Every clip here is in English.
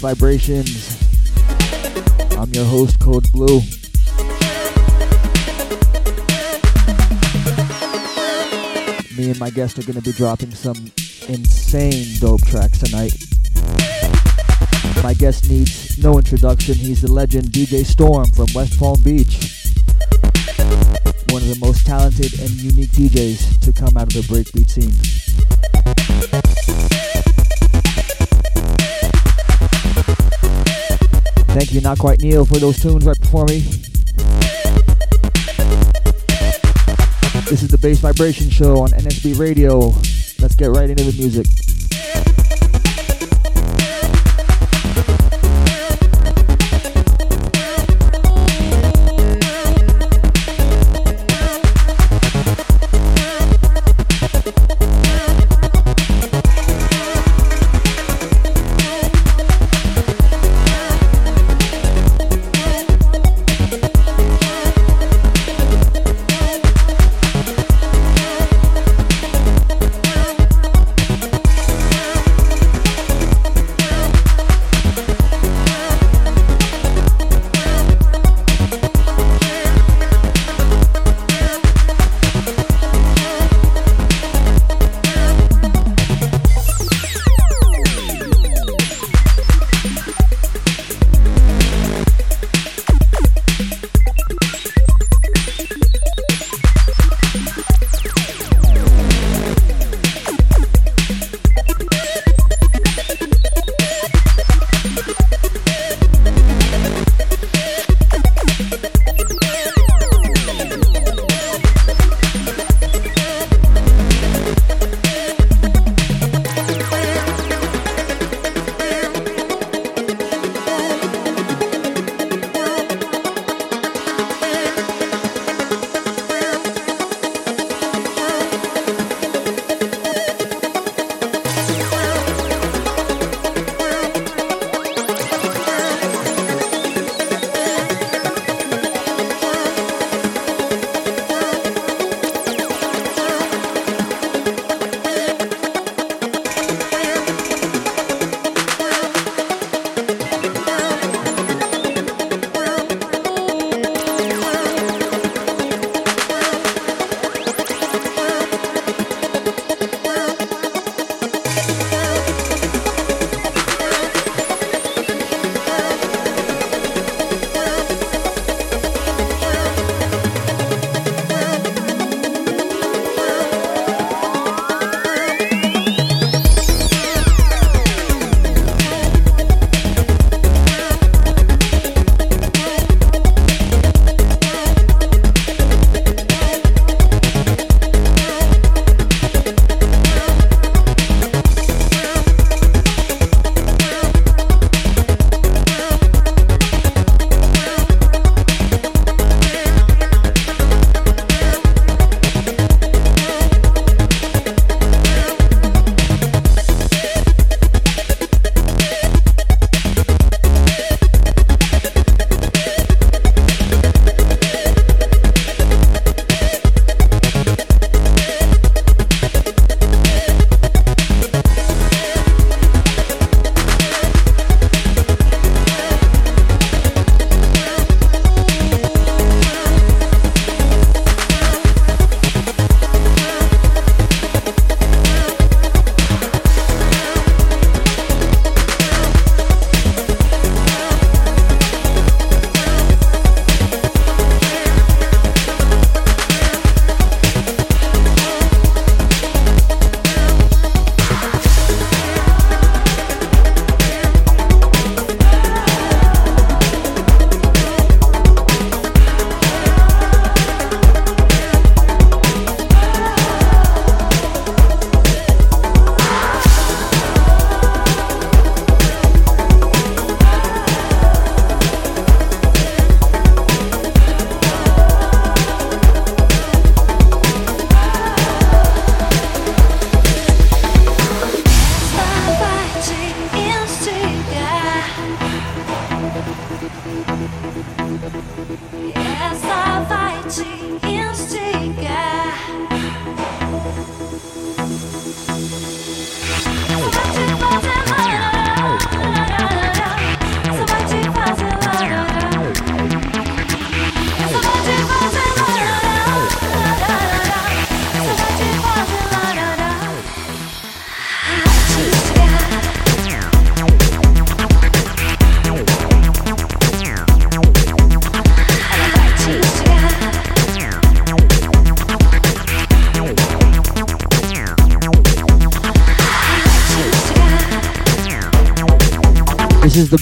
Vibrations. I'm your host, Code Blue. Me and my guest are going to be dropping some insane dope tracks tonight. My guest needs no introduction. He's the legend DJ Storm from West Palm Beach. One of the most talented and unique DJs to come out of the breakbeat Neil, for those tunes right before me. This is the Bass Vibration Show on NSB Radio. Let's get right into the music.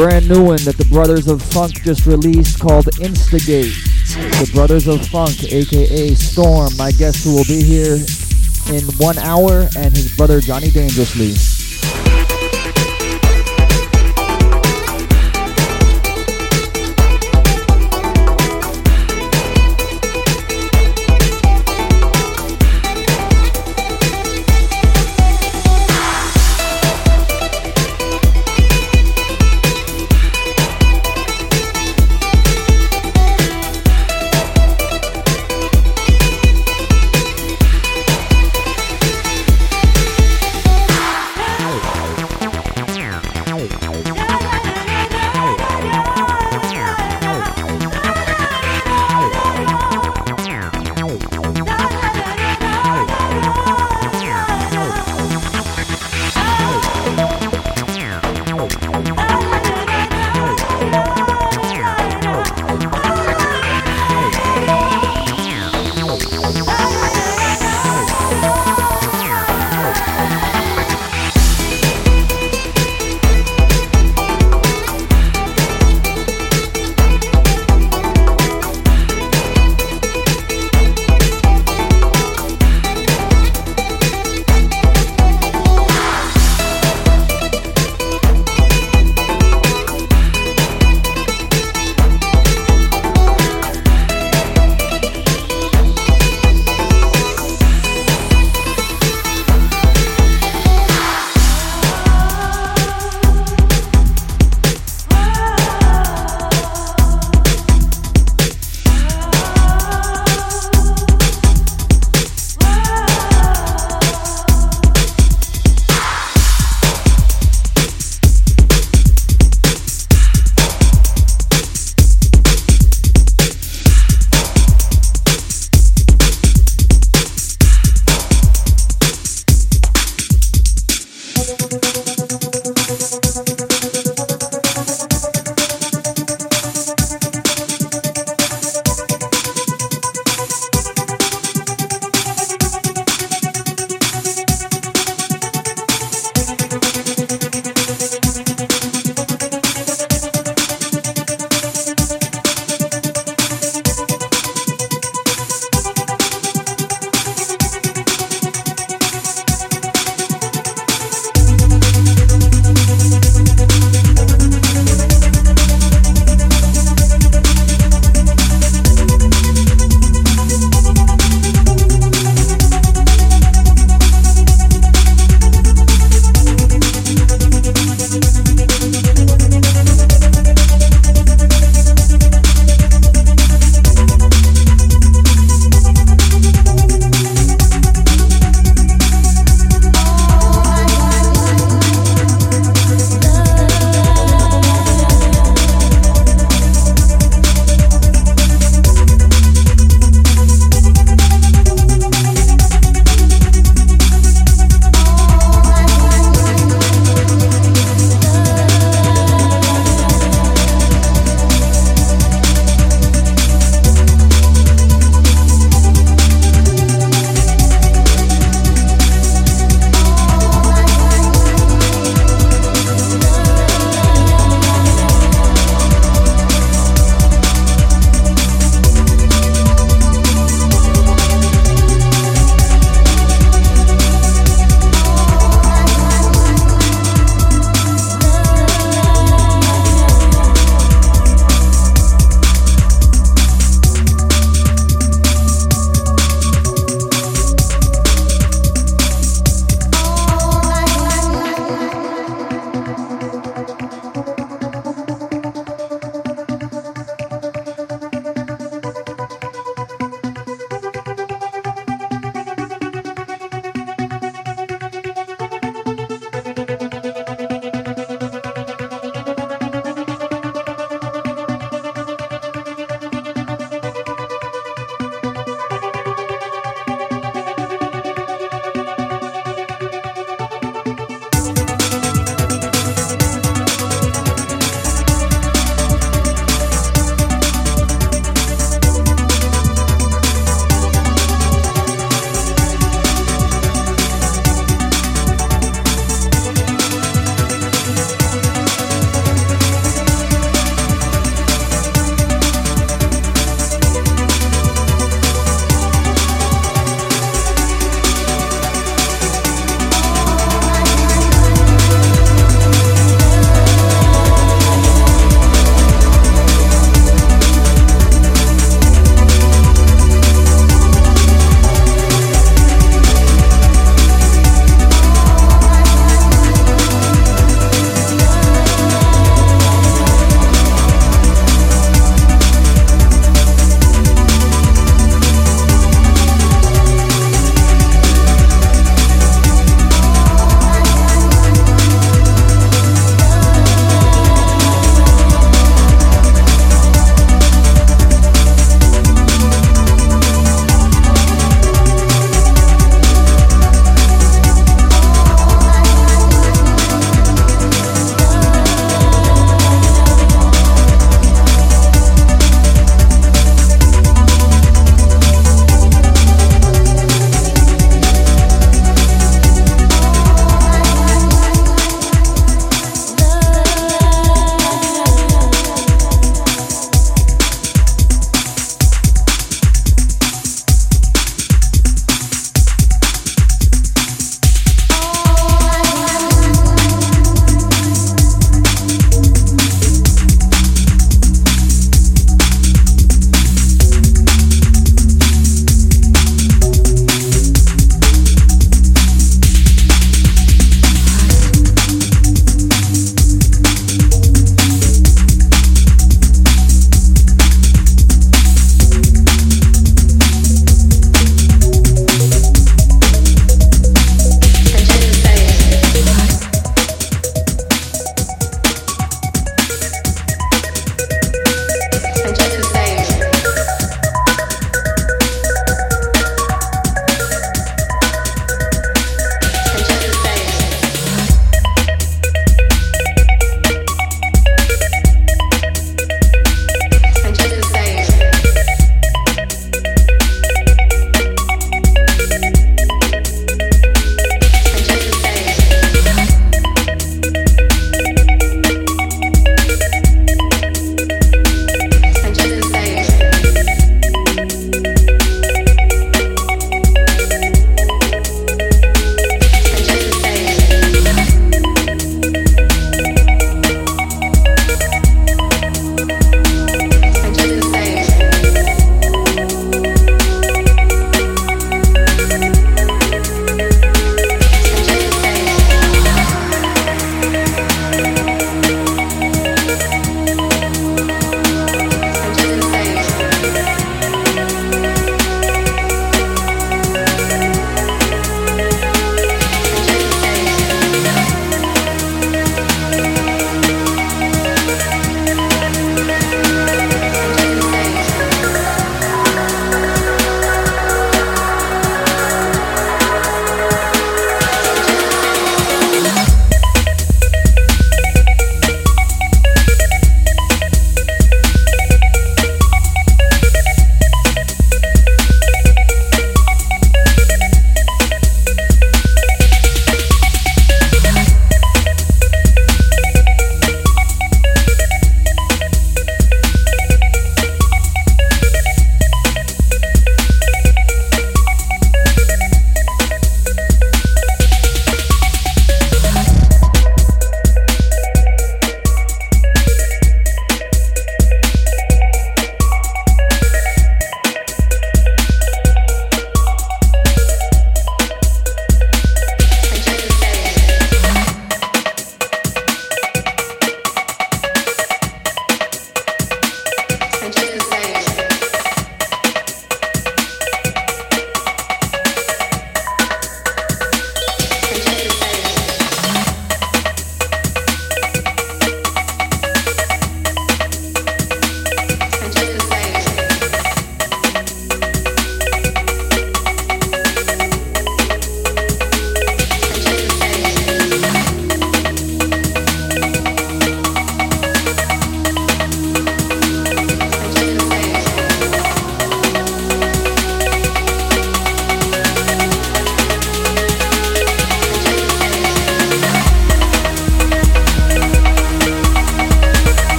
Brand new one that the Brothers of Funk just released called Instigate. The Brothers of Funk, aka Storm, my guest who will be here in one hour, and his brother Johnny Dangerously.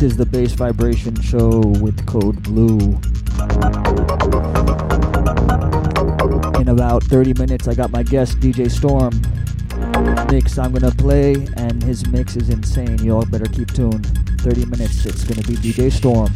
This is the Bass Vibration Show with Code Blue. In about 30 minutes, I got my guest DJ Storm mix I'm gonna play, and his mix is insane. Y'all better keep tuned. 30 minutes, it's gonna be DJ Storm.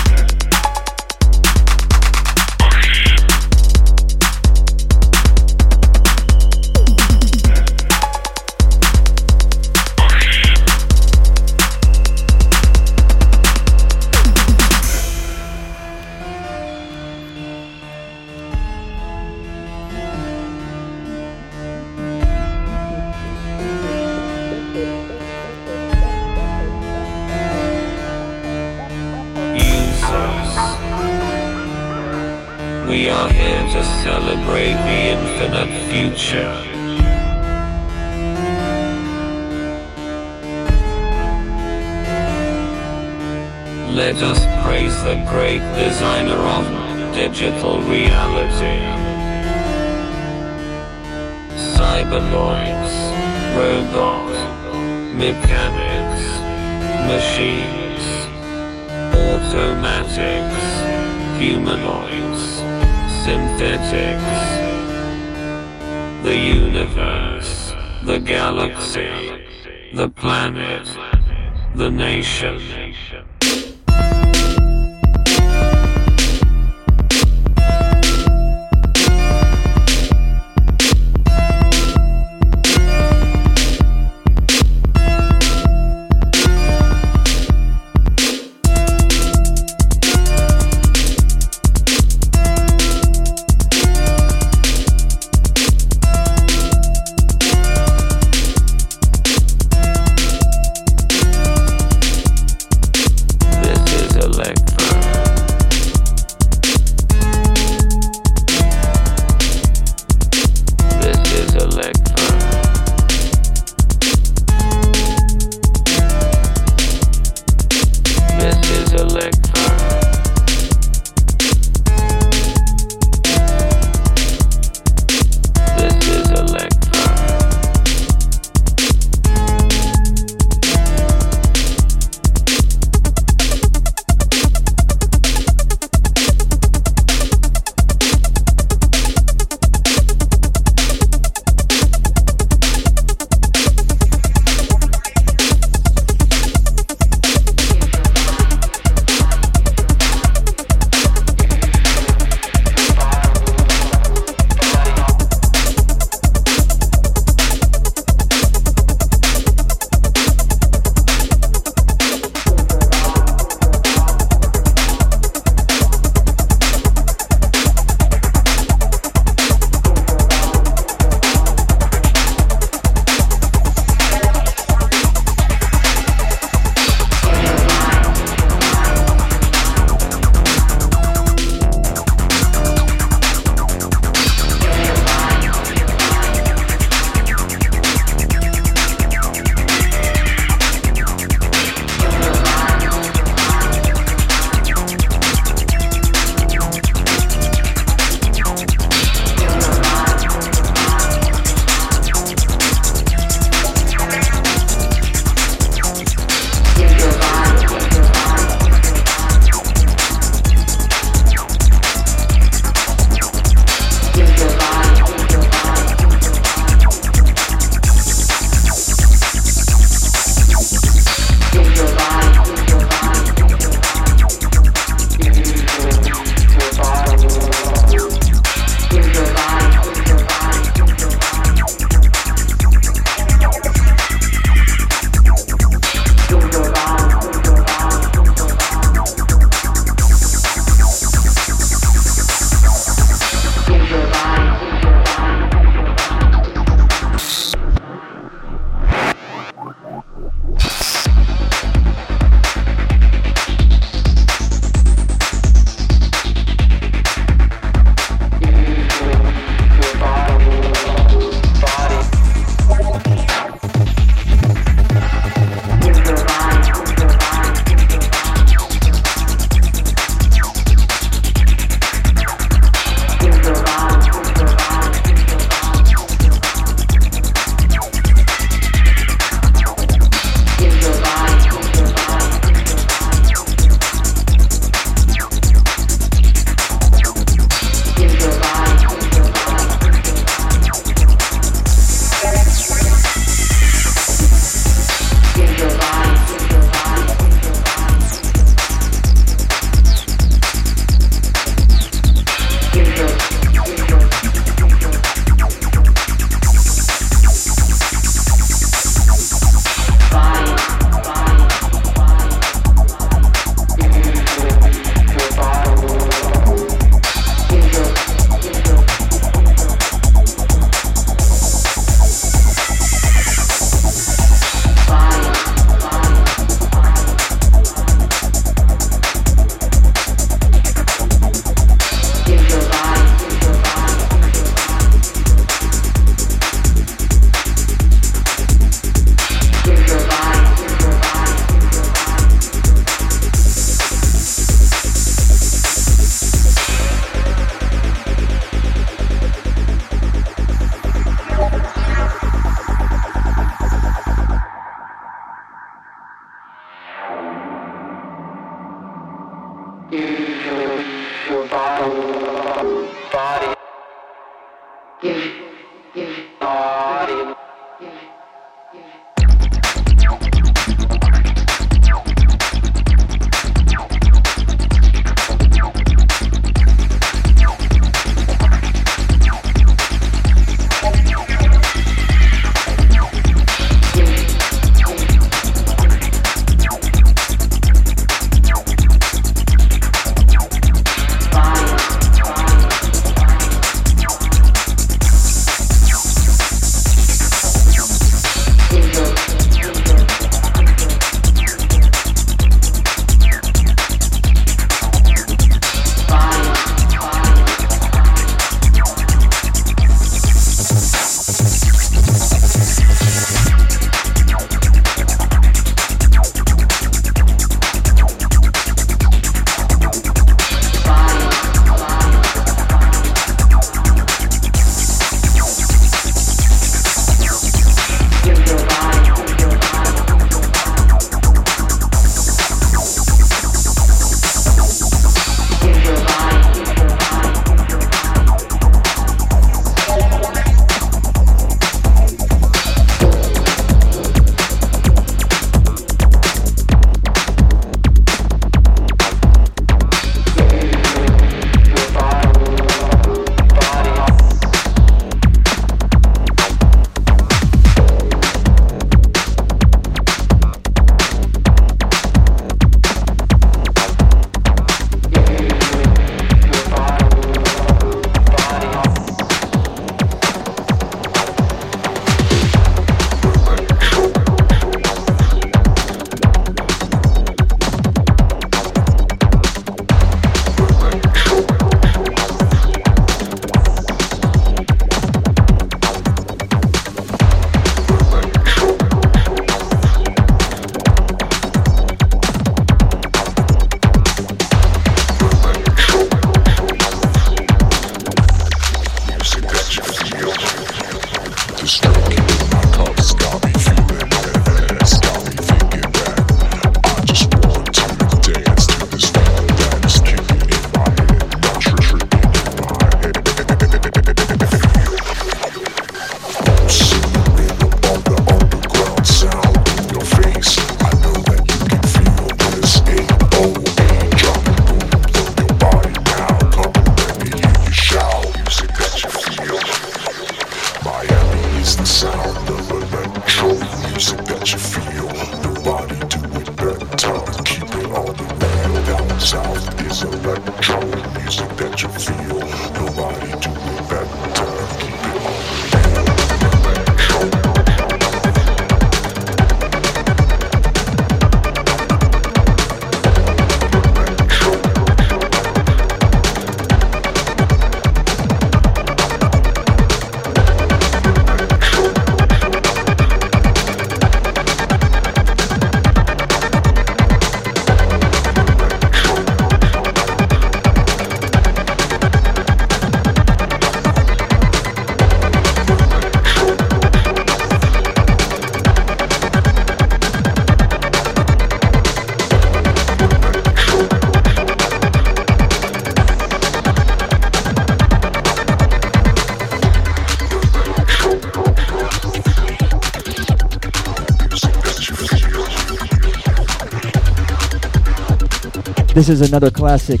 This is another classic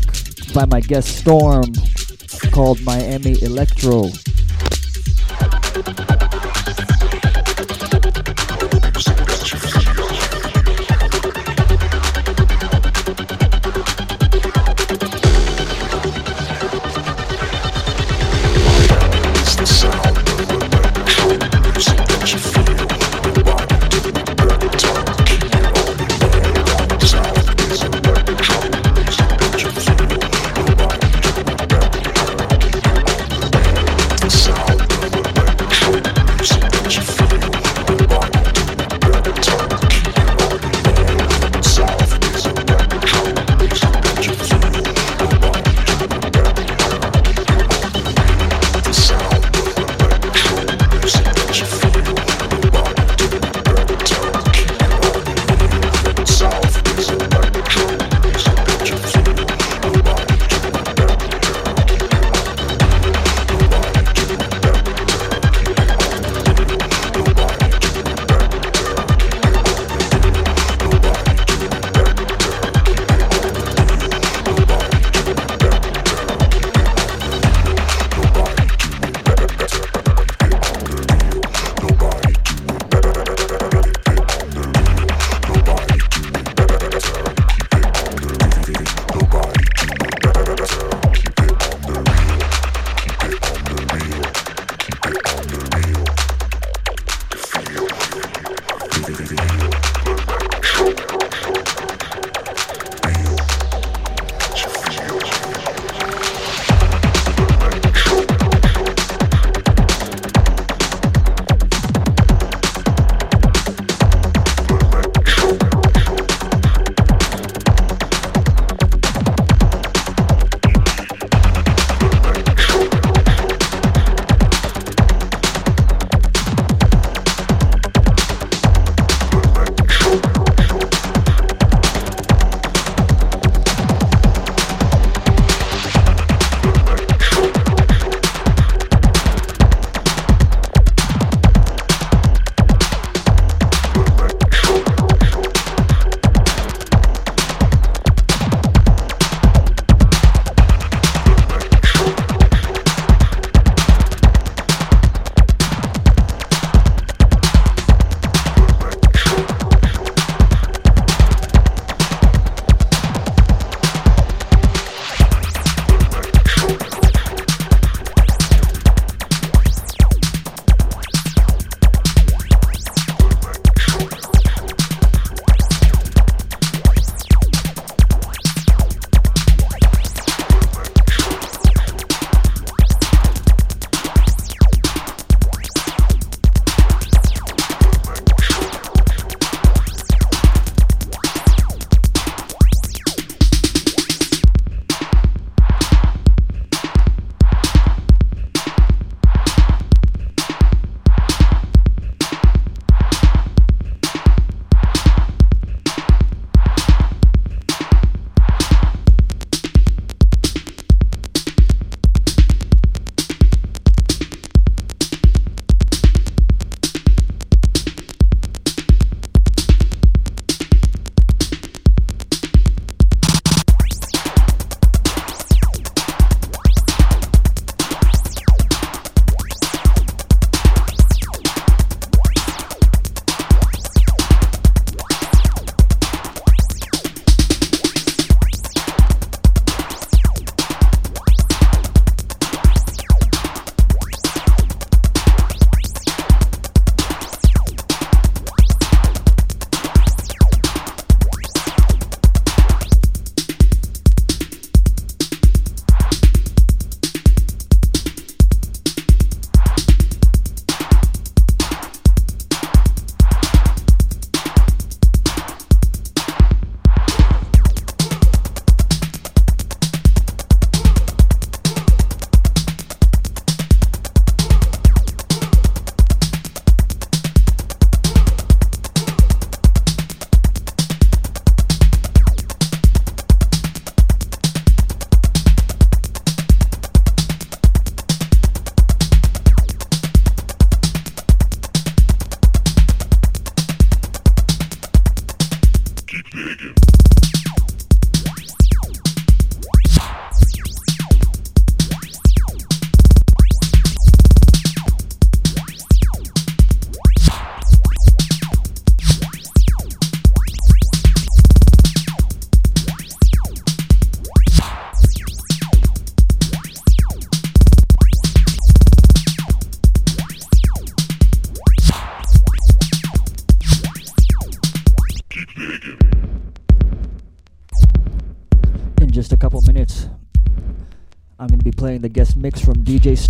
by my guest Storm called Miami Electro.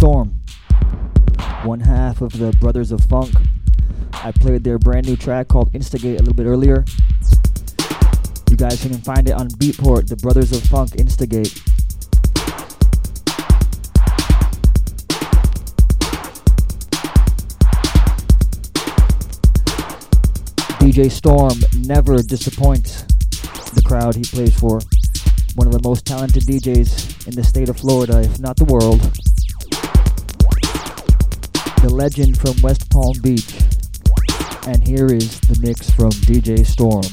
Storm, one half of the Brothers of Funk. I played their brand new track called Instigate a little bit earlier. You guys can find it on Beatport, the Brothers of Funk Instigate. DJ Storm never disappoints the crowd he plays for. One of the most talented DJs in the state of Florida, if not the world. The legend from West Palm Beach. And here is the mix from DJ Storm.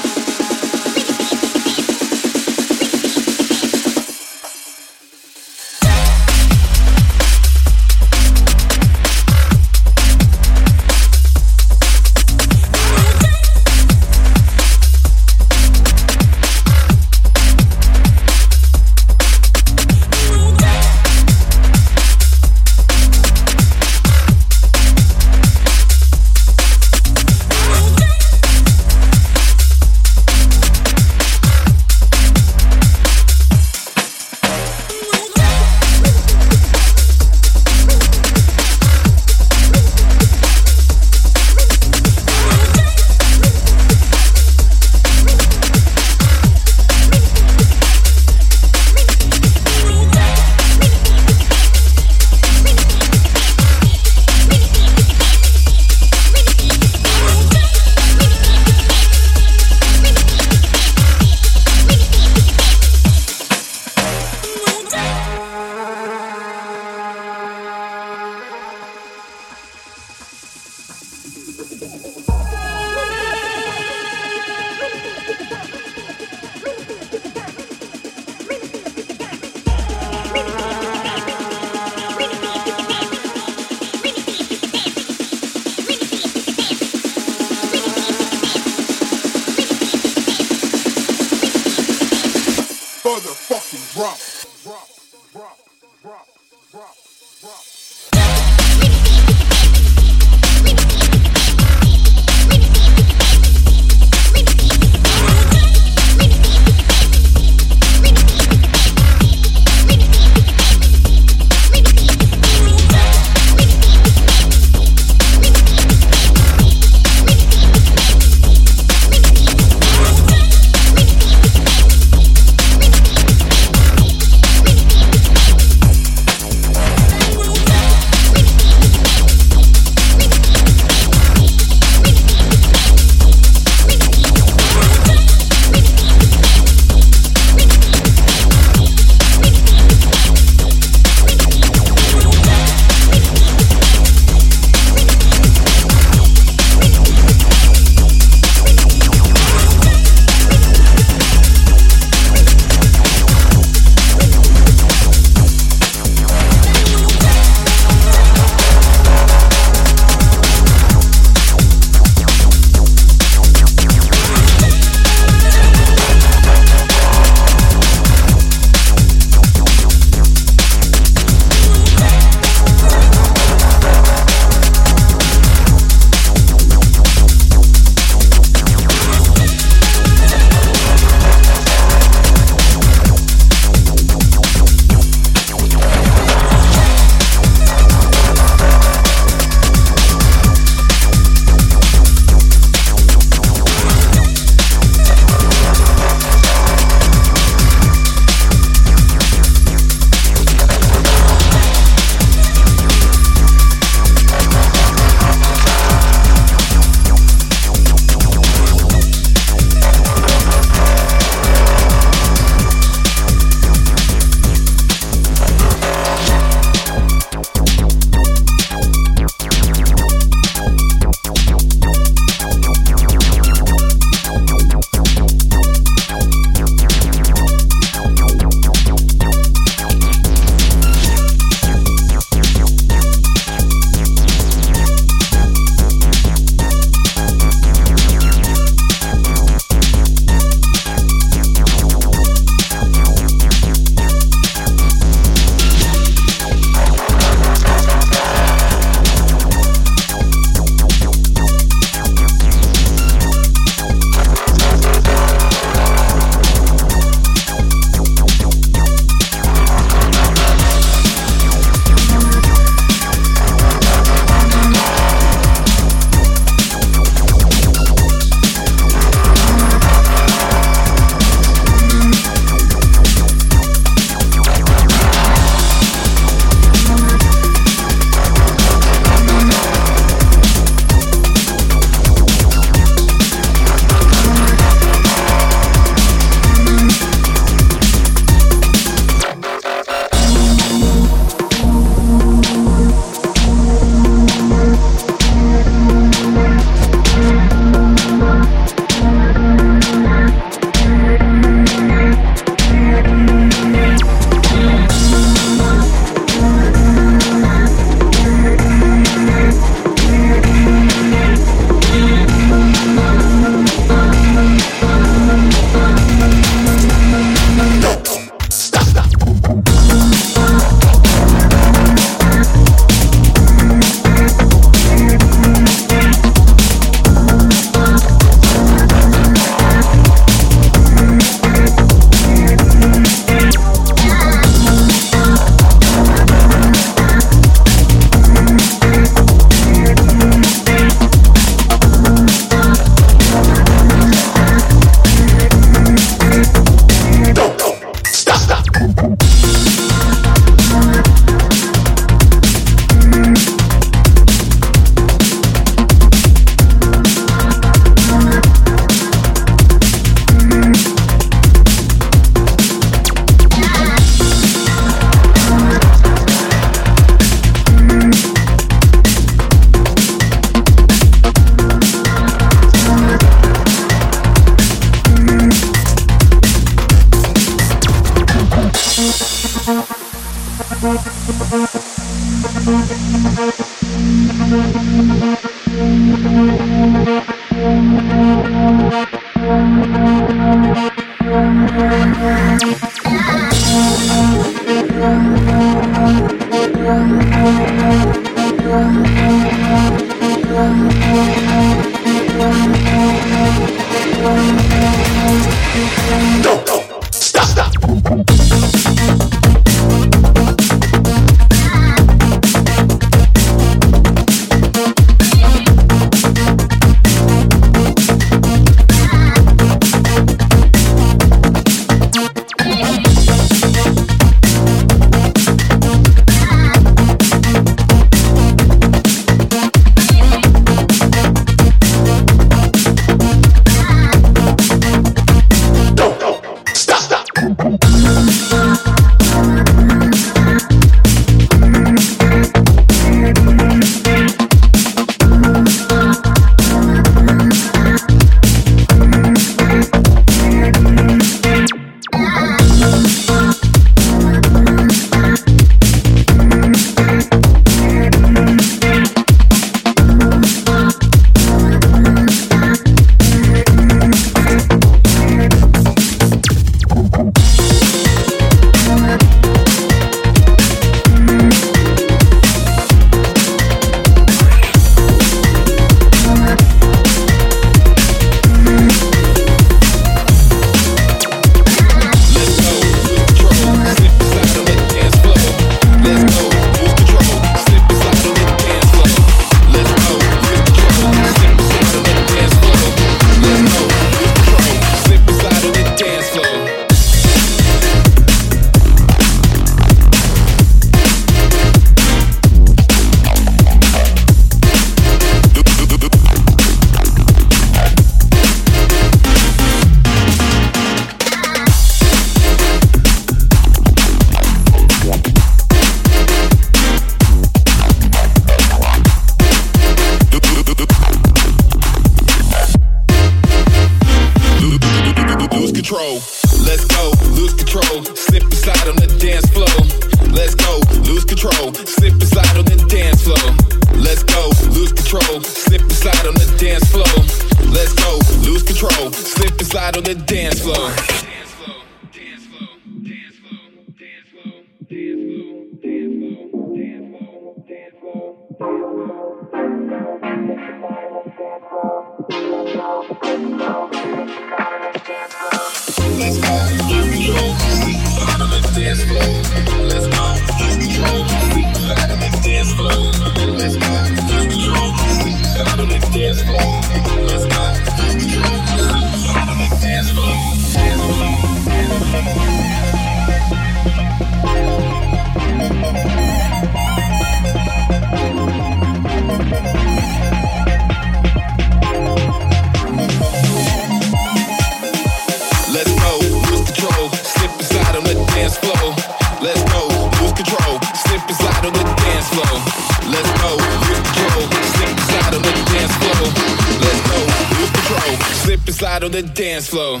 Of the dance floor.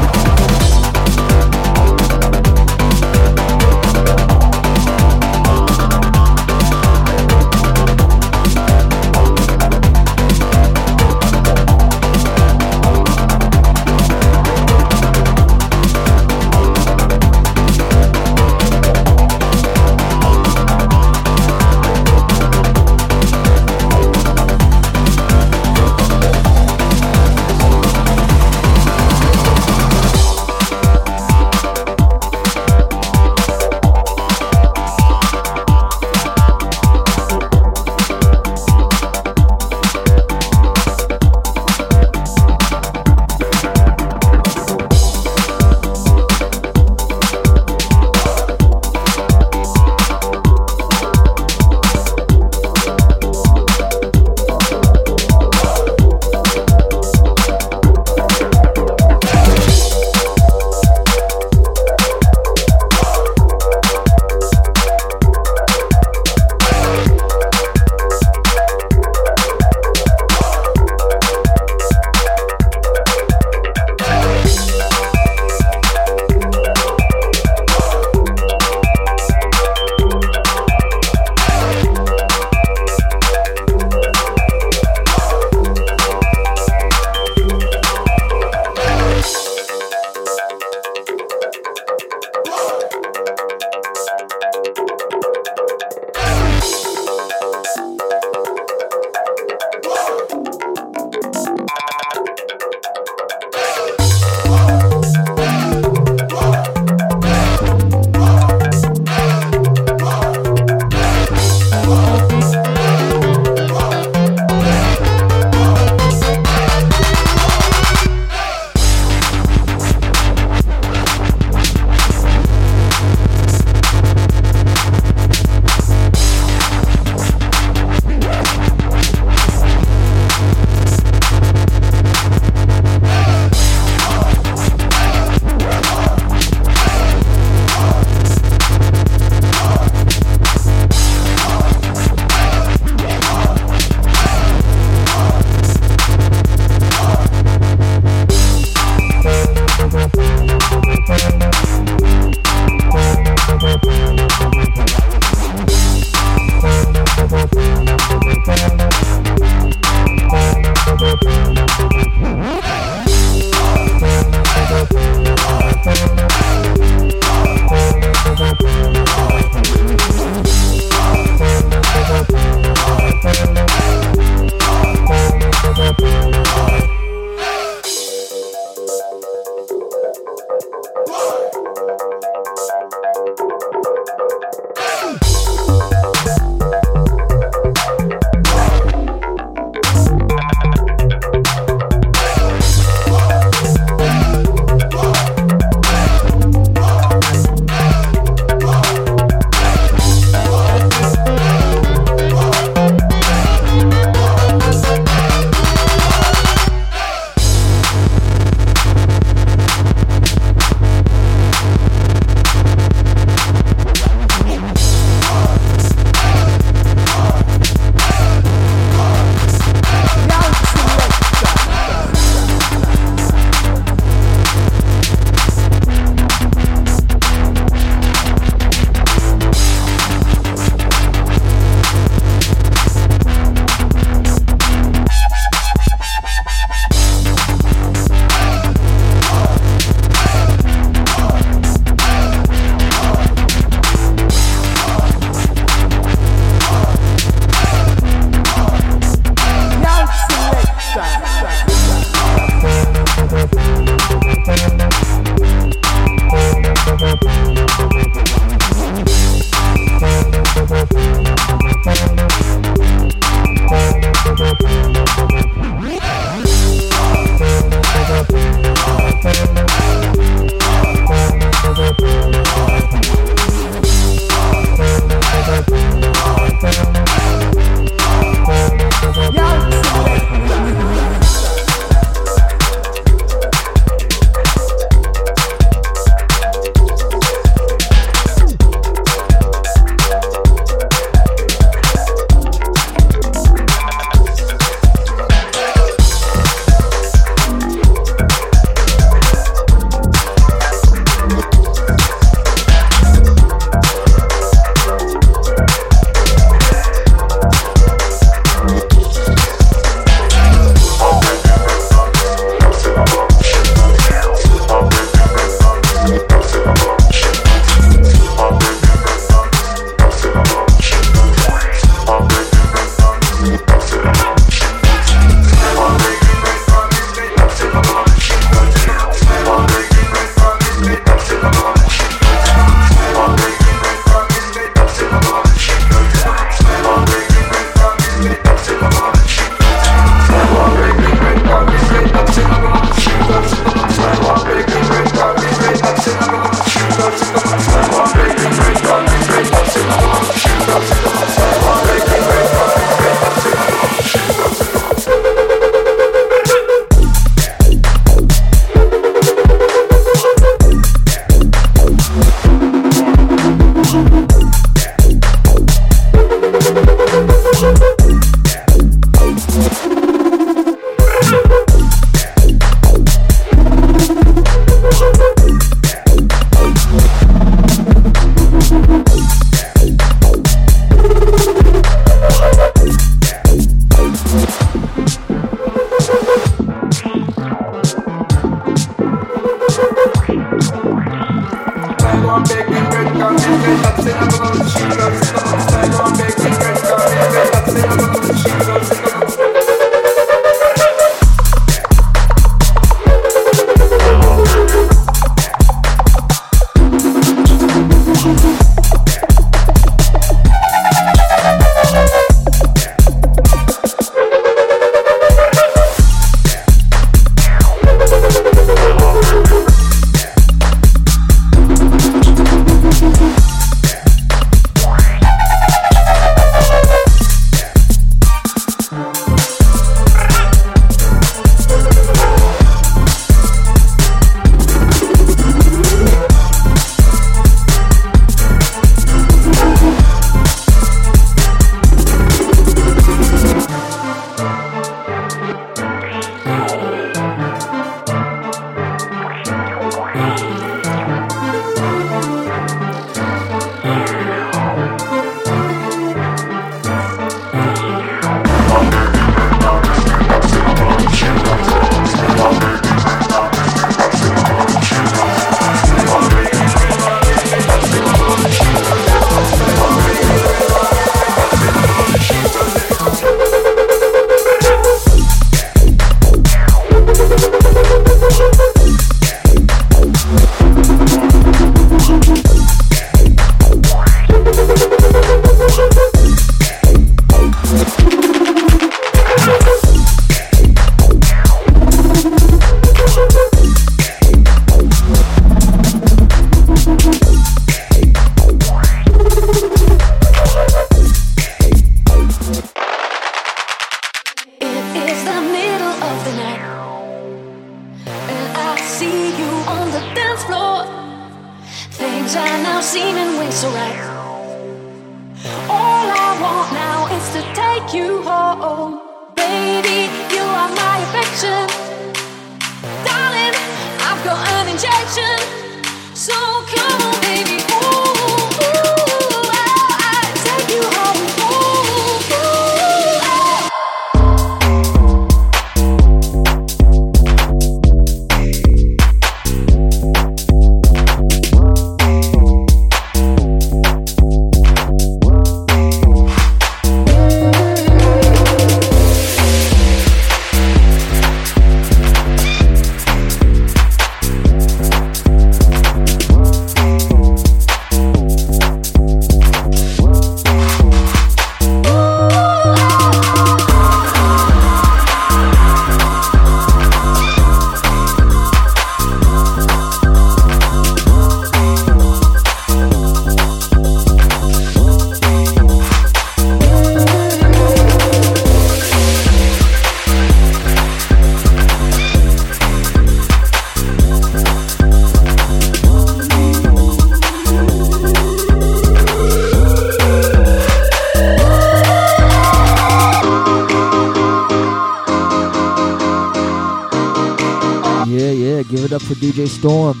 Storm.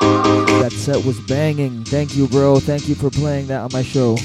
That set was banging. Thank you, bro. Thank you for playing that on my show.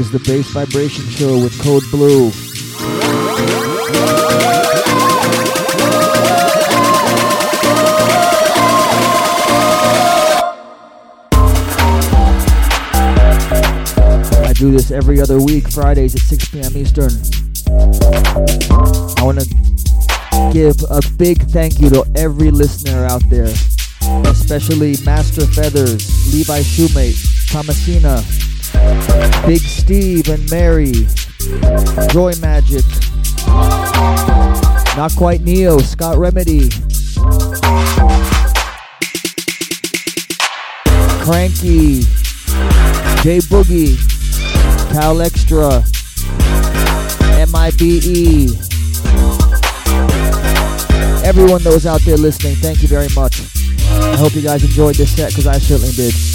Is the Bass Vibration Show with Code Blue. I do this every other week, Fridays at 6 p.m. Eastern. I want to give a big thank you to every listener out there, especially Master Feathers, Levi Shoemate, Thomasina, Big Steve and Mary, Joy Magic, Not Quite Neo, Scott Remedy, Cranky, J Boogie, Cal Extra, MIBE. Everyone that was out there listening, thank you very much. I hope you guys enjoyed this set because I certainly did.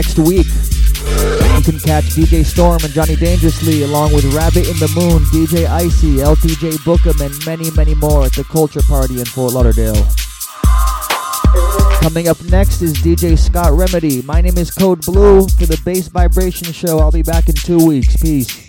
Next week, you can catch DJ Storm and Johnny Dangerously along with Rabbit in the Moon, DJ Icey, LTJ Bukem, and many, many more at the Culture Party in Fort Lauderdale. Coming up next is DJ Scott Remedy. My name is Code Blue for the Bass Vibration Show. I'll be back in two weeks. Peace.